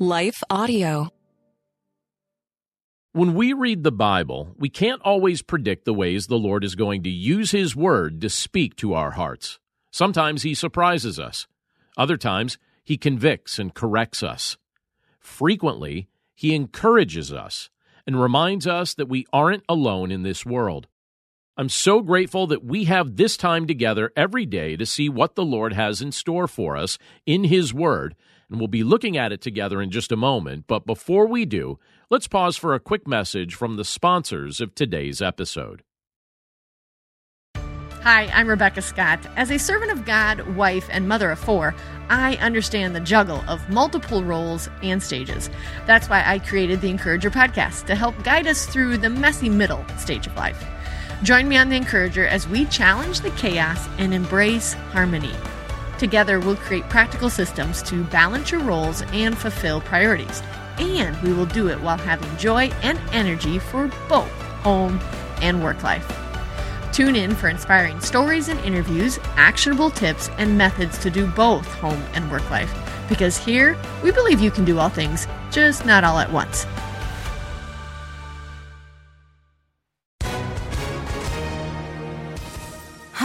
Life Audio. When we read the Bible, we can't always predict the ways the Lord is going to use His Word to speak to our hearts. Sometimes He surprises us, other times, He convicts and corrects us. Frequently, He encourages us and reminds us that we aren't alone in this world. I'm so grateful that we have this time together every day to see what the Lord has in store for us in His Word, and we'll be looking at it together in just a moment. But before we do, let's pause for a quick message from the sponsors of today's episode. Hi, I'm Rebecca Scott. As a servant of God, wife, and mother of four, I understand the juggle of multiple roles and stages. That's why I created the Encourager podcast to help guide us through the messy middle stage of life. Join me on The Encourager as we challenge the chaos and embrace harmony. Together, we'll create practical systems to balance your roles and fulfill priorities. And we will do it while having joy and energy for both home and work life. Tune in for inspiring stories and interviews, actionable tips, and methods to do both home and work life. Because here, we believe you can do all things, just not all at once.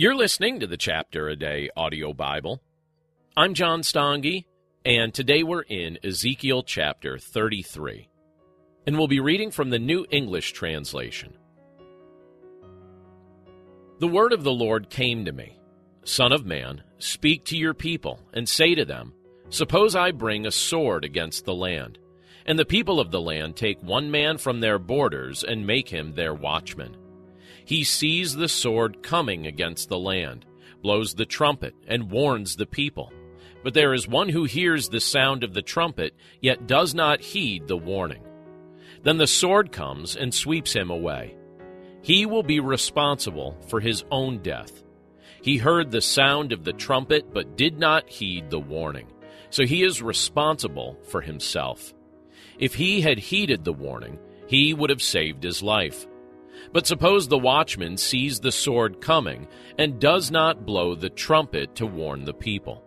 You're listening to the Chapter a Day audio Bible. I'm John Stange, and today we're in Ezekiel chapter 33. And we'll be reading from the New English translation. The word of the Lord came to me Son of man, speak to your people, and say to them, Suppose I bring a sword against the land, and the people of the land take one man from their borders and make him their watchman he sees the sword coming against the land, blows the trumpet, and warns the people. But there is one who hears the sound of the trumpet, yet does not heed the warning. Then the sword comes and sweeps him away. He will be responsible for his own death. He heard the sound of the trumpet, but did not heed the warning. So he is responsible for himself. If he had heeded the warning, he would have saved his life. But suppose the watchman sees the sword coming and does not blow the trumpet to warn the people.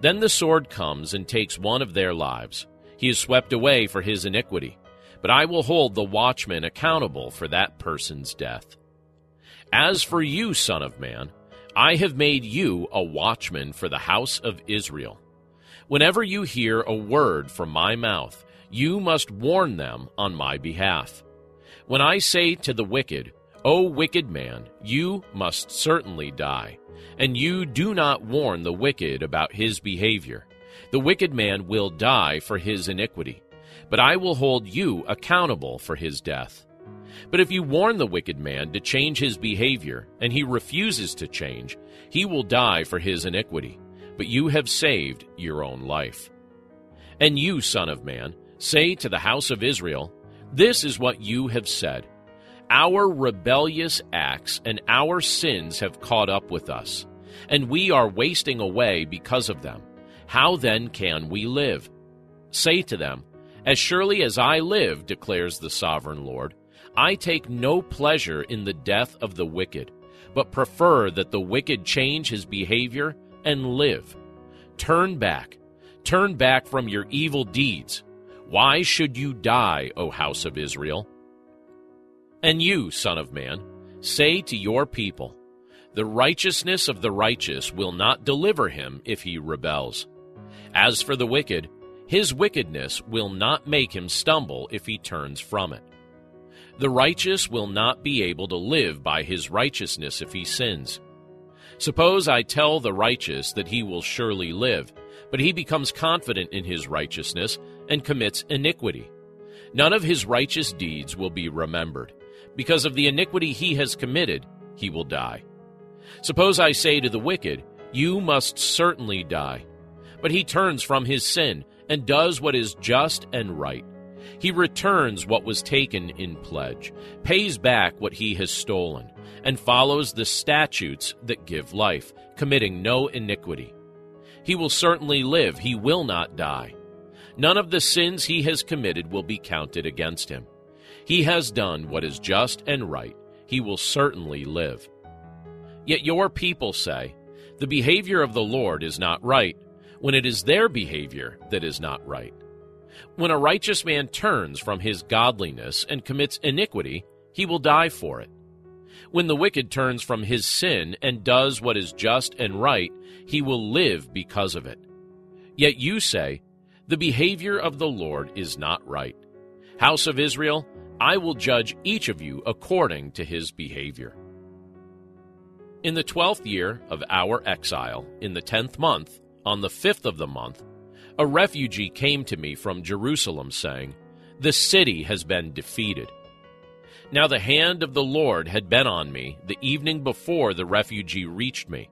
Then the sword comes and takes one of their lives. He is swept away for his iniquity. But I will hold the watchman accountable for that person's death. As for you, Son of Man, I have made you a watchman for the house of Israel. Whenever you hear a word from my mouth, you must warn them on my behalf. When I say to the wicked, O wicked man, you must certainly die, and you do not warn the wicked about his behavior, the wicked man will die for his iniquity, but I will hold you accountable for his death. But if you warn the wicked man to change his behavior, and he refuses to change, he will die for his iniquity, but you have saved your own life. And you, Son of Man, say to the house of Israel, this is what you have said Our rebellious acts and our sins have caught up with us, and we are wasting away because of them. How then can we live? Say to them, As surely as I live, declares the sovereign Lord, I take no pleasure in the death of the wicked, but prefer that the wicked change his behavior and live. Turn back. Turn back from your evil deeds why should you die, O house of Israel? And you, Son of Man, say to your people, The righteousness of the righteous will not deliver him if he rebels. As for the wicked, His wickedness will not make him stumble if he turns from it. The righteous will not be able to live by his righteousness if he sins. Suppose I tell the righteous that he will surely live, but he becomes confident in his righteousness and commits iniquity. None of his righteous deeds will be remembered. Because of the iniquity he has committed, he will die. Suppose I say to the wicked, You must certainly die. But he turns from his sin and does what is just and right. He returns what was taken in pledge, pays back what he has stolen, and follows the statutes that give life, committing no iniquity. He will certainly live, he will not die. None of the sins he has committed will be counted against him. He has done what is just and right, he will certainly live. Yet your people say, The behavior of the Lord is not right, when it is their behavior that is not right. When a righteous man turns from his godliness and commits iniquity, he will die for it. When the wicked turns from his sin and does what is just and right, he will live because of it. Yet you say, The behavior of the Lord is not right. House of Israel, I will judge each of you according to his behavior. In the twelfth year of our exile, in the tenth month, on the fifth of the month, a refugee came to me from Jerusalem, saying, The city has been defeated. Now the hand of the Lord had been on me the evening before the refugee reached me.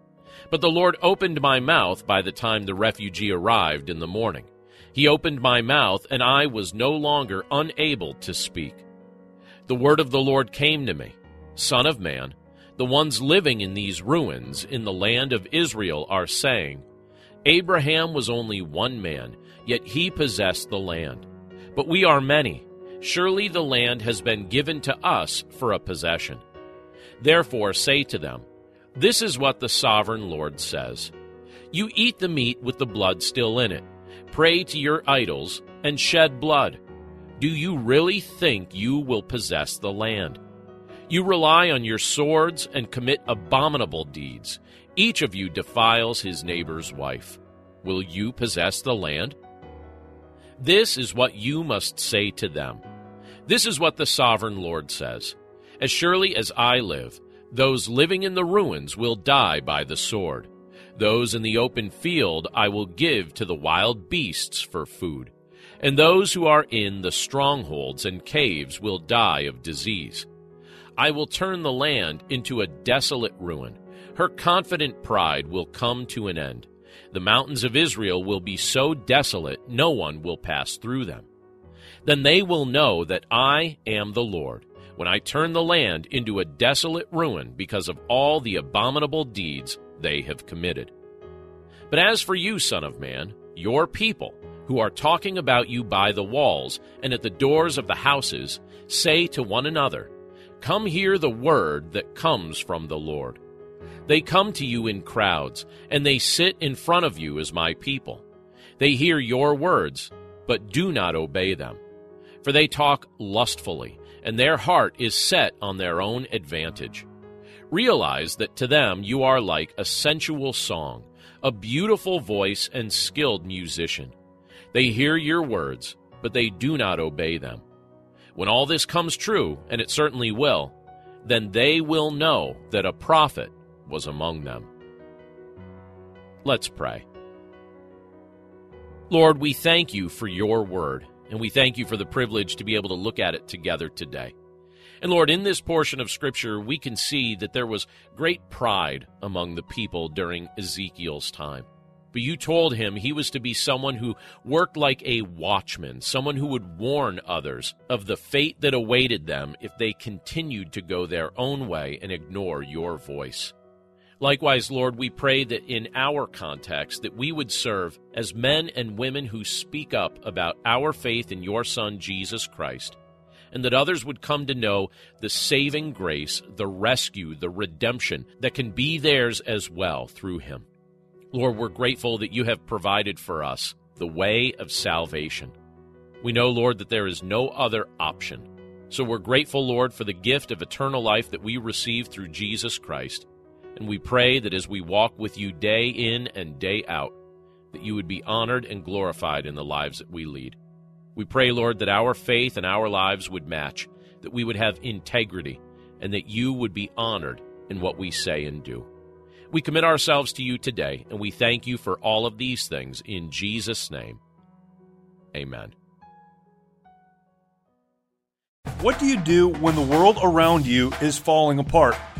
But the Lord opened my mouth by the time the refugee arrived in the morning. He opened my mouth, and I was no longer unable to speak. The word of the Lord came to me Son of man, the ones living in these ruins in the land of Israel are saying, Abraham was only one man, yet he possessed the land. But we are many. Surely the land has been given to us for a possession. Therefore say to them, This is what the sovereign Lord says You eat the meat with the blood still in it, pray to your idols, and shed blood. Do you really think you will possess the land? You rely on your swords and commit abominable deeds. Each of you defiles his neighbor's wife. Will you possess the land? This is what you must say to them. This is what the sovereign Lord says As surely as I live, those living in the ruins will die by the sword. Those in the open field I will give to the wild beasts for food. And those who are in the strongholds and caves will die of disease. I will turn the land into a desolate ruin her confident pride will come to an end. The mountains of Israel will be so desolate, no one will pass through them. Then they will know that I am the Lord, when I turn the land into a desolate ruin because of all the abominable deeds they have committed. But as for you, Son of Man, your people, who are talking about you by the walls and at the doors of the houses, say to one another, Come hear the word that comes from the Lord. They come to you in crowds, and they sit in front of you as my people. They hear your words, but do not obey them. For they talk lustfully, and their heart is set on their own advantage. Realize that to them you are like a sensual song, a beautiful voice and skilled musician. They hear your words, but they do not obey them. When all this comes true, and it certainly will, then they will know that a prophet was among them. Let's pray. Lord, we thank you for your word, and we thank you for the privilege to be able to look at it together today. And Lord, in this portion of Scripture, we can see that there was great pride among the people during Ezekiel's time. But you told him he was to be someone who worked like a watchman, someone who would warn others of the fate that awaited them if they continued to go their own way and ignore your voice. Likewise, Lord, we pray that in our context that we would serve as men and women who speak up about our faith in your son Jesus Christ, and that others would come to know the saving grace, the rescue, the redemption that can be theirs as well through him. Lord, we're grateful that you have provided for us the way of salvation. We know, Lord, that there is no other option. So we're grateful, Lord, for the gift of eternal life that we receive through Jesus Christ. And we pray that as we walk with you day in and day out, that you would be honored and glorified in the lives that we lead. We pray, Lord, that our faith and our lives would match, that we would have integrity, and that you would be honored in what we say and do. We commit ourselves to you today, and we thank you for all of these things in Jesus' name. Amen. What do you do when the world around you is falling apart?